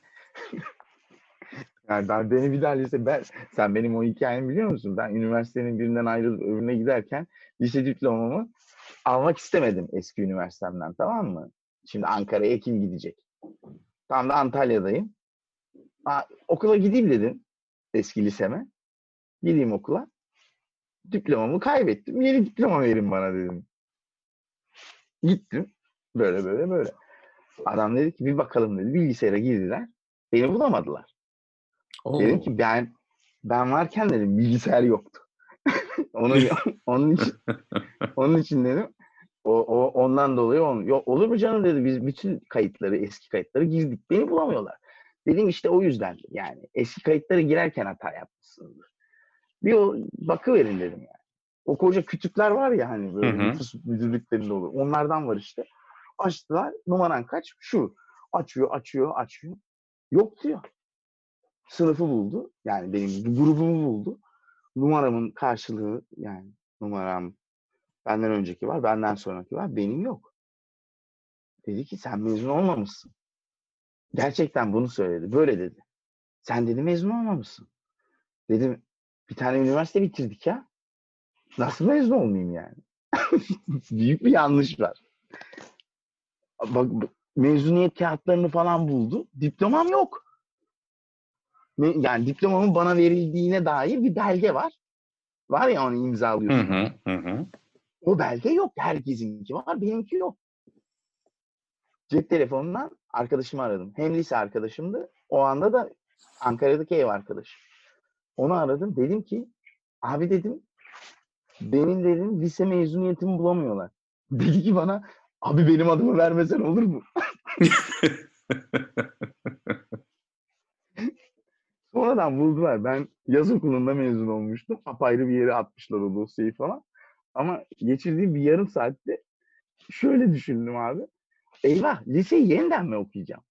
Yani ben beni bir daha lise ben sen benim o hikayemi biliyor musun? Ben üniversitenin birinden ayrılıp öbürüne giderken lise diplomamı almak istemedim eski üniversitemden tamam mı? Şimdi Ankara'ya kim gidecek? Tam da Antalya'dayım. Ha, okula gideyim dedim eski liseme. Gideyim okula. Diplomamı kaybettim. Yeni diploma verin bana dedim. Gittim. Böyle böyle böyle. Adam dedi ki bir bakalım dedi. Bilgisayara girdiler. Beni bulamadılar. Oo. Dedim ki ben ben varken dedim bilgisayar yoktu. onun onun için onun için dedim o, o ondan dolayı on, yok olur mu canım dedi biz bütün kayıtları eski kayıtları girdik beni bulamıyorlar. Dedim işte o yüzden yani eski kayıtları girerken hata yapmışsındır. Bir o bakıverin dedim yani. O koca kütükler var ya hani böyle nüfus müdürlüklerinde olur. Onlardan var işte. Açtılar. Numaran kaç? Şu. Açıyor, açıyor, açıyor. Yok diyor sınıfı buldu. Yani benim grubumu buldu. Numaramın karşılığı yani numaram benden önceki var, benden sonraki var. Benim yok. Dedi ki sen mezun olmamışsın. Gerçekten bunu söyledi. Böyle dedi. Sen dedi mezun olmamışsın. Dedim bir tane üniversite bitirdik ya. Nasıl mezun olmayayım yani? Büyük bir yanlış var. Bak mezuniyet kağıtlarını falan buldu. Diplomam yok yani diplomamın bana verildiğine dair bir belge var. Var ya onu imzalıyorsun. hı, hı hı. O belge yok. Herkesinki var. Benimki yok. Cep telefonundan arkadaşımı aradım. Hem lise arkadaşımdı. O anda da Ankara'daki ev arkadaşım. Onu aradım. Dedim ki abi dedim benim dedim lise mezuniyetimi bulamıyorlar. Dedi ki bana abi benim adımı vermesen olur mu? Sonradan buldular. Ben yaz okulunda mezun olmuştum. Apayrı bir yere atmışlar o dosyayı falan. Ama geçirdiğim bir yarım saatte şöyle düşündüm abi. Eyvah liseyi yeniden mi okuyacağım?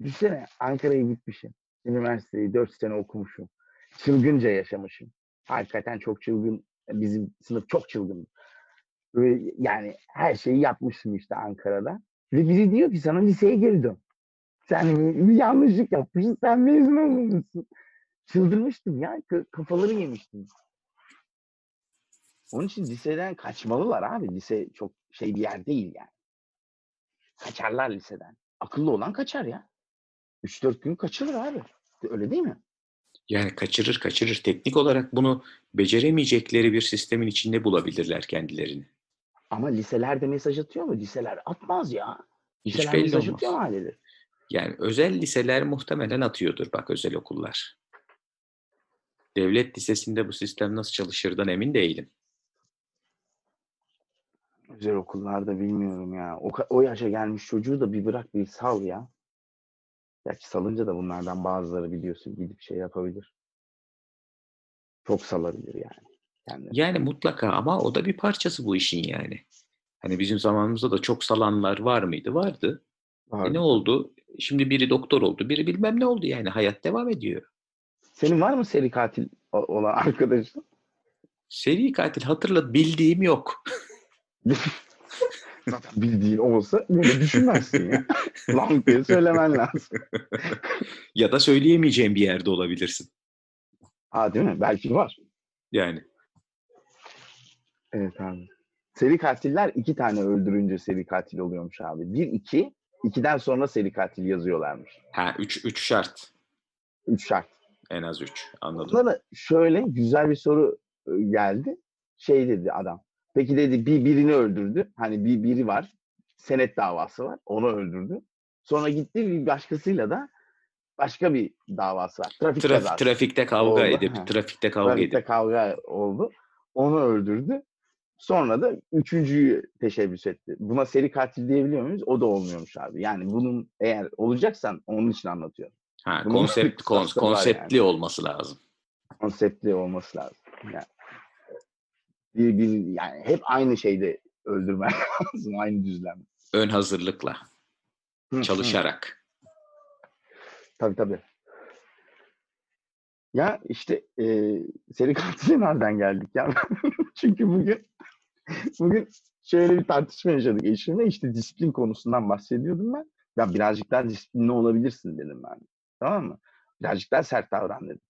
Düşünsene Ankara'ya gitmişim. Üniversiteyi 4 sene okumuşum. Çılgınca yaşamışım. Hakikaten çok çılgın. Bizim sınıf çok çılgın. Böyle yani her şeyi yapmışım işte Ankara'da. Ve biri diyor ki sana liseye geri dön. Sen bir yanlışlık yapmışsın. Sen mezun olmamışsın. Çıldırmıştım ya. Kafaları yemiştim. Onun için liseden kaçmalılar abi. Lise çok şey bir yer değil yani. Kaçarlar liseden. Akıllı olan kaçar ya. 3-4 gün kaçılır abi. Öyle değil mi? Yani kaçırır kaçırır. Teknik olarak bunu beceremeyecekleri bir sistemin içinde bulabilirler kendilerini. Ama liselerde mesaj atıyor mu? Liseler atmaz ya. Hiç Liseler belli mesaj olmaz. atıyor mu aileleri? Yani özel liseler muhtemelen atıyordur bak özel okullar. Devlet lisesinde bu sistem nasıl çalışırdan emin değilim. Özel okullarda bilmiyorum ya. O, o yaşa gelmiş çocuğu da bir bırak bir sal ya. Gerçi salınca da bunlardan bazıları biliyorsun gidip şey yapabilir. Çok salabilir yani. Yani mutlaka ama o da bir parçası bu işin yani. Hani bizim zamanımızda da çok salanlar var mıydı? Vardı. E Vardı. ne oldu? Şimdi biri doktor oldu, biri bilmem ne oldu yani. Hayat devam ediyor. Senin var mı seri katil olan arkadaşın? Seri katil hatırla bildiğim yok. Zaten bildiğin olsa böyle düşünmezsin ya. Lan diye söylemen lazım. ya da söyleyemeyeceğim bir yerde olabilirsin. Ha değil mi? Belki var. Yani Evet abi. Seri katiller iki tane öldürünce seri katil oluyormuş abi. Bir, iki. ikiden sonra seri katil yazıyorlarmış. ha 3 3 şart. Üç şart. En az 3. Anladım. Da şöyle güzel bir soru e, geldi. Şey dedi adam. Peki dedi bir birini öldürdü. Hani bir biri var. Senet davası var. Onu öldürdü. Sonra gitti bir başkasıyla da başka bir davası var. Trafik Traf- kazası. trafikte kavga Oldu, edip ha. trafikte kavga Trafikte edip kavga oldu. Onu öldürdü. Sonra da üçüncüyü teşebbüs etti. Buna seri katil diyebiliyor muyuz? O da olmuyormuş abi. Yani bunun eğer olacaksan onun için anlatıyorum. ha Bunun konsept kon- konseptli olması lazım. Konseptli olması lazım. Yani bir, bir, yani hep aynı şeyde öldürmen lazım. Aynı düzlem. Ön hazırlıkla, çalışarak. Tabii tabii. Ya işte e, seri katile nereden geldik ya? Çünkü bugün bugün şöyle bir tartışma yaşadık eşimle. İşte disiplin konusundan bahsediyordum ben. Ya birazcık daha disiplinli olabilirsin dedim ben. Tamam mı? Birazcık daha sert davran dedim.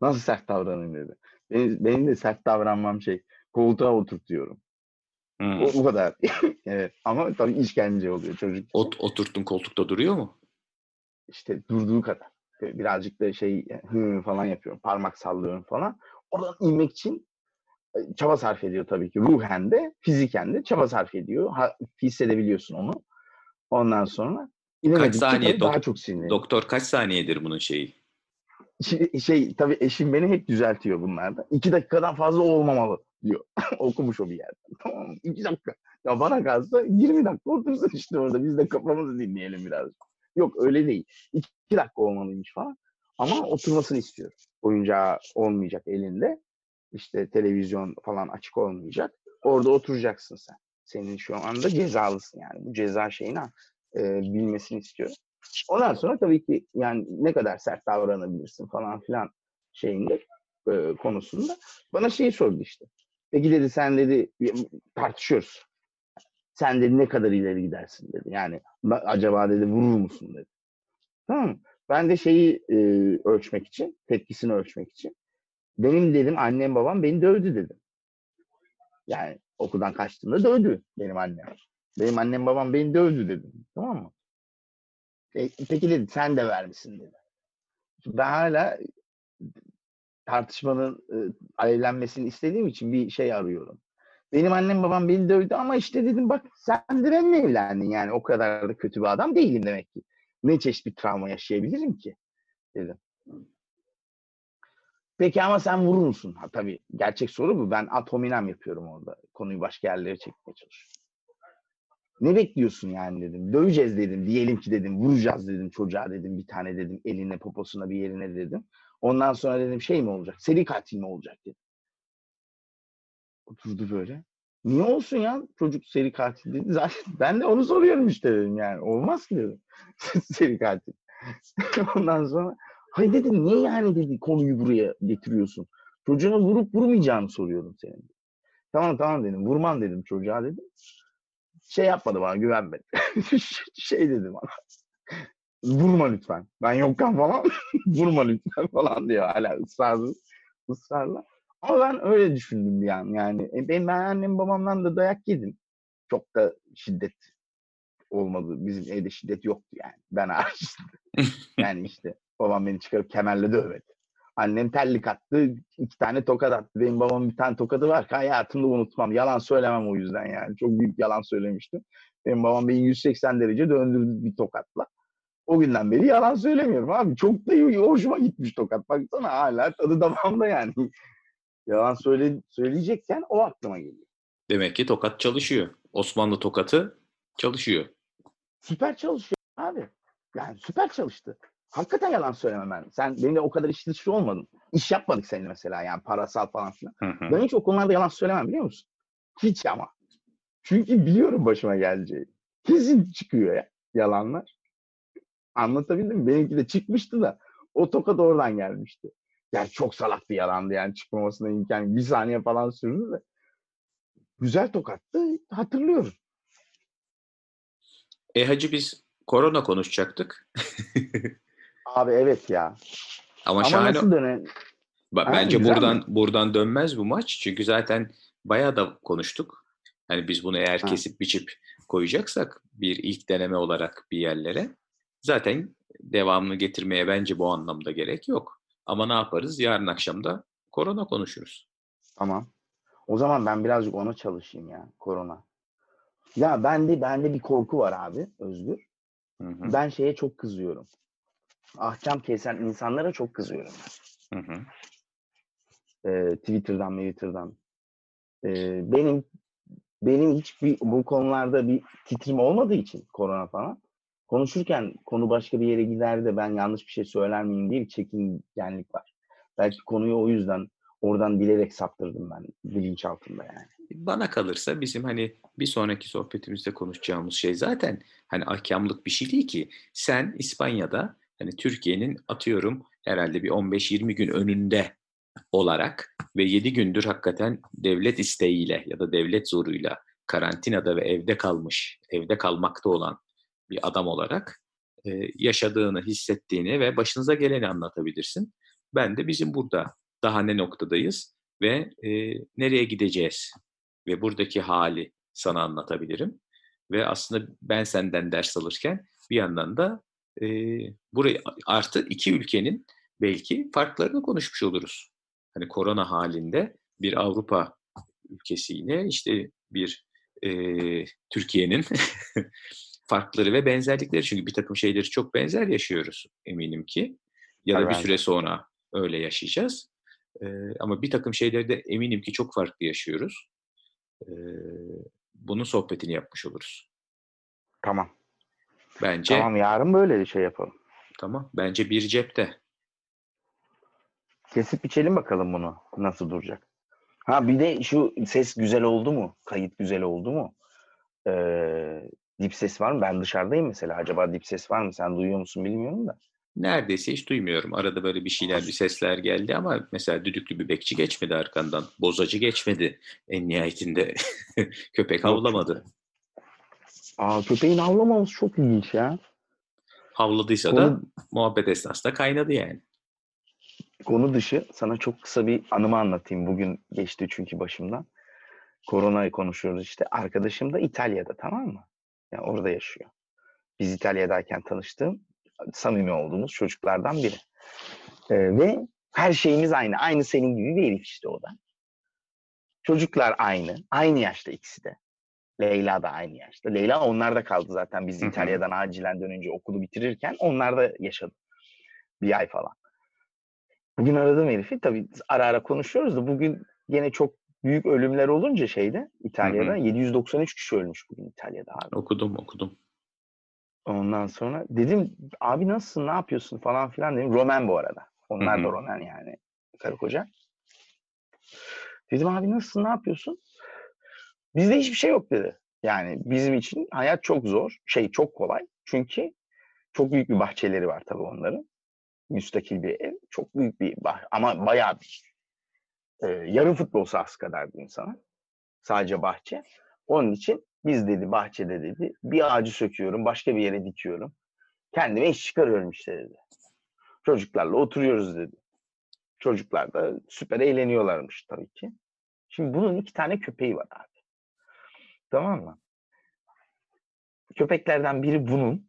Nasıl sert davranayım dedi. Benim, benim de sert davranmam şey koltuğa oturtuyorum. Hmm. O, o kadar. evet. Ama tabii işkence oluyor çocuk. için. Ot, oturttun koltukta duruyor mu? işte durduğu kadar. Birazcık da şey hı falan yapıyorum. Parmak sallıyorum falan. Oradan inmek için çaba sarf ediyor tabii ki. Ruhen de fiziken de çaba sarf ediyor. Ha, hissedebiliyorsun onu. Ondan sonra inemedikçe saniye daha çok sinirleniyor. Doktor kaç saniyedir bunun şeyi? Şey, şey tabii eşim beni hep düzeltiyor bunlarda. İki dakikadan fazla olmamalı diyor. Okumuş o bir yerden. Tamam mı? İki dakika. Ya bana kalsa 20 dakika otursun işte orada. Biz de kafamızı dinleyelim biraz. Yok öyle değil. İki dakika olmalıymış falan. Ama oturmasını istiyor. Oyuncağı olmayacak elinde. İşte televizyon falan açık olmayacak. Orada oturacaksın sen. Senin şu anda cezalısın yani. Bu ceza şeyini e, bilmesini istiyorum. Ondan sonra tabii ki yani ne kadar sert davranabilirsin falan filan şeyinde e, konusunda bana şeyi sordu işte. Peki dedi sen dedi tartışıyoruz. Sen dedi ne kadar ileri gidersin dedi. Yani "Ba- acaba dedi vurur musun dedi. Tamam mı? Ben de şeyi e, ölçmek için, tepkisini ölçmek için benim dedim annem babam beni dövdü dedim. Yani okuldan kaçtığımda dövdü benim annem. Benim annem babam beni dövdü dedim. Tamam mı? E, peki dedi sen de vermişsin dedi. Ben hala tartışmanın e, alevlenmesini istediğim için bir şey arıyorum. Benim annem babam beni dövdü ama işte dedim bak sen de benimle evlendin yani o kadar da kötü bir adam değilim demek ki. Ne çeşit bir travma yaşayabilirim ki dedim. Peki ama sen vurur musun? Ha, tabii gerçek soru bu. Ben ad yapıyorum orada. Konuyu başka yerlere çekmeye çalışıyorum. Ne bekliyorsun yani dedim. Döveceğiz dedim. Diyelim ki dedim. Vuracağız dedim çocuğa dedim. Bir tane dedim. Eline poposuna bir yerine dedim. Ondan sonra dedim şey mi olacak? Seri katil mi olacak dedim. Oturdu böyle. Niye olsun ya çocuk seri katil dedi. Zaten ben de onu soruyorum işte dedim yani. Olmaz ki dedim. seri katil. Ondan sonra hay dedim niye yani dedi konuyu buraya getiriyorsun. Çocuğuna vurup vurmayacağını soruyorum senin. Tamam tamam dedim. Vurmam dedim çocuğa dedim. Şey yapmadı bana güvenmedi. şey dedi bana. Vurma lütfen. Ben yokken falan vurma lütfen falan diyor hala ısrarlı, ısrarla. Ama ben öyle düşündüm bir an yani. E, Ben, ben annem babamdan da dayak yedim. Çok da şiddet olmadı. Bizim evde şiddet yoktu yani. Ben hariç. yani işte babam beni çıkarıp kemerle dövmedi. Annem terlik attı. iki tane tokat attı. Benim babamın bir tane tokadı var ki hayatımda unutmam. Yalan söylemem o yüzden yani. Çok büyük yalan söylemiştim. Benim babam beni 180 derece döndürdü bir tokatla. O günden beri yalan söylemiyorum abi. Çok da hoşuma gitmiş tokat. Baksana hala tadı damağımda yani. yalan söyle, söyleyecekken o aklıma geliyor. Demek ki tokat çalışıyor. Osmanlı tokatı çalışıyor. Süper çalışıyor abi. Yani süper çalıştı. Hakikaten yalan söylemem ben. Sen benimle o kadar iş dışı olmadın. İş yapmadık seninle mesela yani parasal falan filan. Hı hı. Ben hiç o konularda yalan söylemem biliyor musun? Hiç ama. Çünkü biliyorum başıma geleceği. Kesin çıkıyor ya yalanlar. Anlatabildim mi? Benimki de çıkmıştı da o tokat oradan gelmişti. Yani çok salak bir yalandı yani çıkmamasına imkan bir saniye falan sürdü de. Güzel tokattı hatırlıyorum. E hacı biz korona konuşacaktık. Abi evet ya. Ama, Ama şahane. nasıl döne? Ba- Ha, Bence buradan mi? buradan dönmez bu maç. Çünkü zaten bayağı da konuştuk. Hani biz bunu eğer Ha. kesip biçip koyacaksak bir ilk deneme olarak bir yerlere zaten devamını getirmeye bence bu anlamda gerek yok. Ama ne yaparız? Yarın akşam da korona konuşuruz. Tamam. O zaman ben birazcık ona çalışayım ya korona. Ya bende bende bir korku var abi Özgür. Hı hı, Ben şeye çok kızıyorum. Ahkam kesen insanlara çok kızıyorum. hı hı. Ee, Twitter'dan, Twitter'dan. Ee, benim benim hiçbir bu konularda bir titrim olmadığı için korona falan konuşurken konu başka bir yere gider de ben yanlış bir şey söyler miyim diye bir çekingenlik var. Belki konuyu o yüzden oradan bilerek saptırdım ben bilinçaltımda yani. Bana kalırsa bizim hani bir sonraki sohbetimizde konuşacağımız şey zaten hani ahkamlık bir şey değil ki. Sen İspanya'da hani Türkiye'nin atıyorum herhalde bir 15-20 gün önünde olarak ve 7 gündür hakikaten devlet isteğiyle ya da devlet zoruyla karantinada ve evde kalmış, evde kalmakta olan bir adam olarak e, yaşadığını, hissettiğini ve başınıza geleni anlatabilirsin. Ben de bizim burada daha ne noktadayız ve e, nereye gideceğiz ve buradaki hali sana anlatabilirim. Ve aslında ben senden ders alırken bir yandan da e, burayı artı iki ülkenin belki farklarını konuşmuş oluruz. Hani korona halinde bir Avrupa ülkesiyle işte bir e, Türkiye'nin farkları ve benzerlikleri. Çünkü bir takım şeyleri çok benzer yaşıyoruz eminim ki. Ya da bir süre sonra öyle yaşayacağız. E, ama bir takım şeyleri de eminim ki çok farklı yaşıyoruz. E, bunun sohbetini yapmış oluruz. Tamam. Bence. Tamam yarın böyle bir şey yapalım. Tamam. Bence bir cepte. Kesip biçelim bakalım bunu. Nasıl duracak. Ha bir de şu ses güzel oldu mu? Kayıt güzel oldu mu? Ee, dip ses var mı? Ben dışarıdayım mesela. Acaba dip ses var mı? Sen duyuyor musun bilmiyorum da. Neredeyse hiç duymuyorum. Arada böyle bir şeyler, bir sesler geldi ama mesela düdüklü bir bekçi geçmedi arkandan. Bozacı geçmedi. En nihayetinde köpek havlamadı. Aa köpeğin havlamaması çok ilginç ya. Havladıysa Konu... da muhabbet esnasında kaynadı yani. Konu dışı sana çok kısa bir anımı anlatayım. Bugün geçti çünkü başımdan. Koronayı konuşuyoruz işte. Arkadaşım da İtalya'da tamam mı? Yani orada yaşıyor. Biz İtalya'dayken tanıştığım, samimi olduğumuz çocuklardan biri. Ee, ve her şeyimiz aynı. Aynı senin gibi bir herif işte o da. Çocuklar aynı. Aynı yaşta ikisi de. Leyla da aynı yaşta. Leyla onlarda kaldı zaten. Biz İtalya'dan acilen dönünce okulu bitirirken onlar da yaşadı. Bir ay falan. Bugün aradım herifi. Tabii ara ara konuşuyoruz da bugün yine çok büyük ölümler olunca şeyde İtalya'da hı hı. 793 kişi ölmüş bugün İtalya'da abi. Okudum okudum. Ondan sonra dedim abi nasılsın ne yapıyorsun falan filan dedim. Roman bu arada. Onlar hı hı. da Roman yani karı koca. Dedim abi nasılsın ne yapıyorsun? Bizde hiçbir şey yok dedi. Yani bizim için hayat çok zor. Şey çok kolay. Çünkü çok büyük bir bahçeleri var tabii onların. Müstakil bir ev. Çok büyük bir bah ama bayağı bir e, yarım futbol sahası kadar diyeyim sana. Sadece bahçe. Onun için biz dedi bahçede dedi bir ağacı söküyorum başka bir yere dikiyorum. Kendime iş çıkarıyorum işte dedi. Çocuklarla oturuyoruz dedi. Çocuklar da süper eğleniyorlarmış tabii ki. Şimdi bunun iki tane köpeği var abi. Tamam mı? Köpeklerden biri bunun.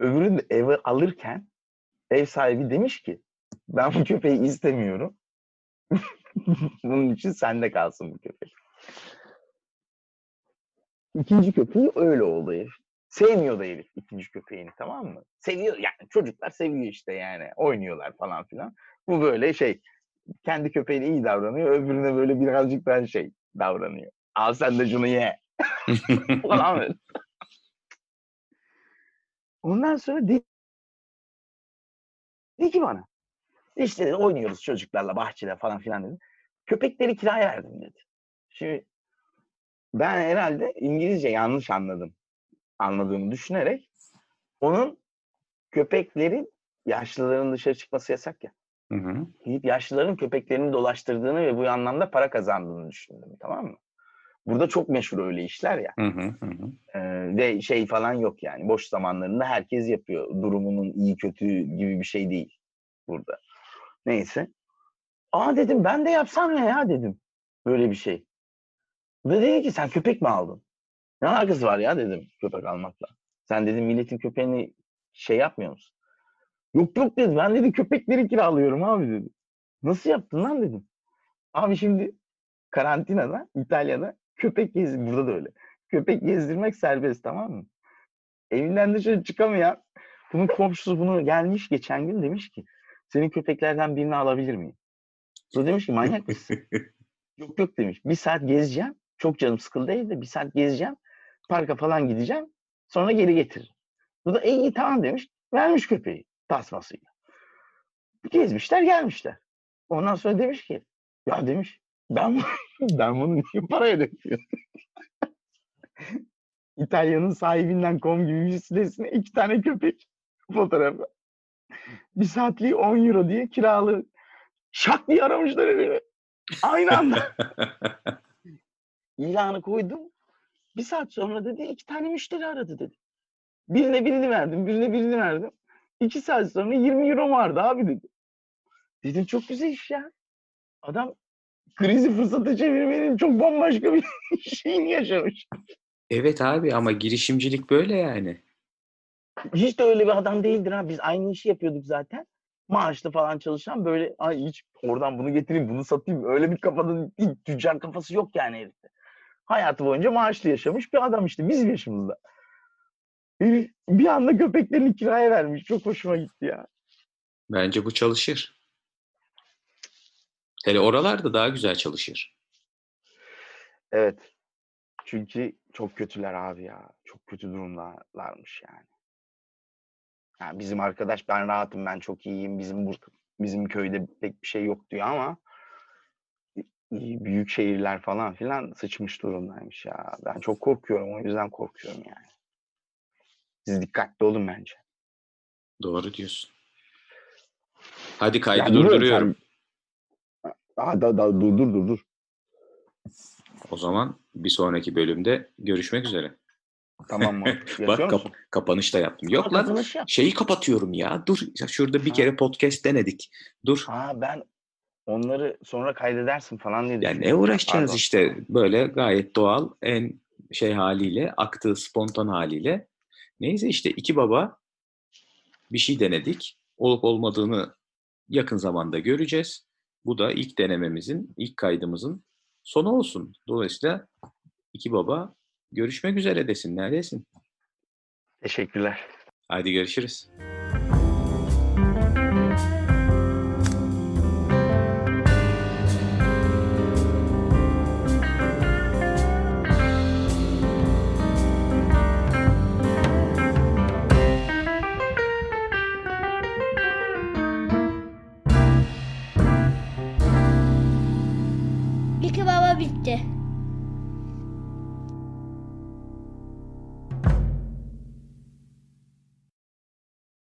Öbürünü de eve alırken ev sahibi demiş ki ben bu köpeği istemiyorum. Bunun için sende kalsın bu köpek. İkinci köpeği öyle oldu herif. Sevmiyor da herif ikinci köpeğini tamam mı? Seviyor yani çocuklar seviyor işte yani. Oynuyorlar falan filan. Bu böyle şey kendi köpeğine iyi davranıyor. Öbürüne böyle birazcık daha şey davranıyor. Al sen de şunu ye. falan böyle. Ondan sonra dedi, dedi ki bana işte dedi, oynuyoruz çocuklarla bahçede falan filan dedi. Köpekleri kiraya verdim dedi. Şimdi ben herhalde İngilizce yanlış anladım. Anladığımı düşünerek onun köpeklerin yaşlıların dışarı çıkması yasak ya. Hı hı. Gidip yaşlıların köpeklerini dolaştırdığını ve bu anlamda para kazandığını düşündüm. Tamam mı? Burada çok meşhur öyle işler ya. Hı hı hı. Ee, ve şey falan yok yani. Boş zamanlarında herkes yapıyor. Durumunun iyi kötü gibi bir şey değil burada. Neyse. Aa dedim ben de yapsam ne ya dedim. Böyle bir şey. Ve dedi ki sen köpek mi aldın? Ne alakası var ya dedim köpek almakla. Sen dedim milletin köpeğini şey yapmıyor musun? Yok yok dedi ben dedi köpekleri kiralıyorum abi dedi. Nasıl yaptın lan dedim. Abi şimdi karantinada İtalya'da köpek gez burada da öyle. Köpek gezdirmek serbest tamam mı? Evinden dışarı çıkamayan bunun komşusu bunu gelmiş geçen gün demiş ki senin köpeklerden birini alabilir miyim? Bu demiş ki manyak mısın? yok yok demiş. Bir saat gezeceğim. Çok canım sıkıldı evde. Bir saat gezeceğim. Parka falan gideceğim. Sonra geri getir. Bu da iyi tamam demiş. Vermiş köpeği tasmasıyla. Gezmişler gelmişler. Ondan sonra demiş ki ya demiş ben ben bunu niye paraya döküyorum? İtalya'nın sahibinden kom gibi bir sitesine iki tane köpek fotoğrafı. Bir saatliği 10 euro diye kiralı. Şak diye aramışlar evine. Aynı anda. İlanı koydum. Bir saat sonra dedi iki tane müşteri aradı dedi. Birine birini verdim, birine birini verdim. İki saat sonra 20 euro vardı abi dedi. Dedim çok güzel iş ya. Adam krizi fırsata çevirmenin çok bambaşka bir şeyini yaşamış. Evet abi ama girişimcilik böyle yani. Hiç de öyle bir adam değildir ha. Biz aynı işi yapıyorduk zaten. Maaşlı falan çalışan böyle ay hiç oradan bunu getireyim bunu satayım. Öyle bir kafada değil, tüccar kafası yok yani herifte. Hayatı boyunca maaşlı yaşamış bir adam işte bizim yaşımızda. Herif bir anda köpeklerini kiraya vermiş. Çok hoşuma gitti ya. Bence bu çalışır. Hele oralarda daha güzel çalışır. Evet. Çünkü çok kötüler abi ya. Çok kötü durumdalarmış yani. Yani bizim arkadaş ben rahatım ben çok iyiyim. Bizim burada bizim köyde pek bir şey yok diyor ama büyük şehirler falan filan sıçmış durumdaymış ya. Ben çok korkuyorum o yüzden korkuyorum yani. Siz dikkatli olun bence. Doğru diyorsun. Hadi kaydı Yani durduruyorum. Sen- Aa, da, da, dur dur dur dur. O zaman bir sonraki bölümde görüşmek üzere. Tamam mı? Bak kap- kapanış da yaptım. Yok lan yap. şeyi kapatıyorum ya. Dur şurada bir Ha. kere podcast denedik. Dur. Ha ben onları sonra kaydedersin falan diye Yani ne uğraşacağız Pardon. işte böyle gayet doğal en şey haliyle aktığı spontan haliyle. Neyse işte iki baba bir şey denedik. Olup olmadığını yakın zamanda göreceğiz. Bu da ilk denememizin, ilk kaydımızın sonu olsun. Dolayısıyla iki baba görüşmek üzere desin. Neredesin? Teşekkürler. Hadi görüşürüz.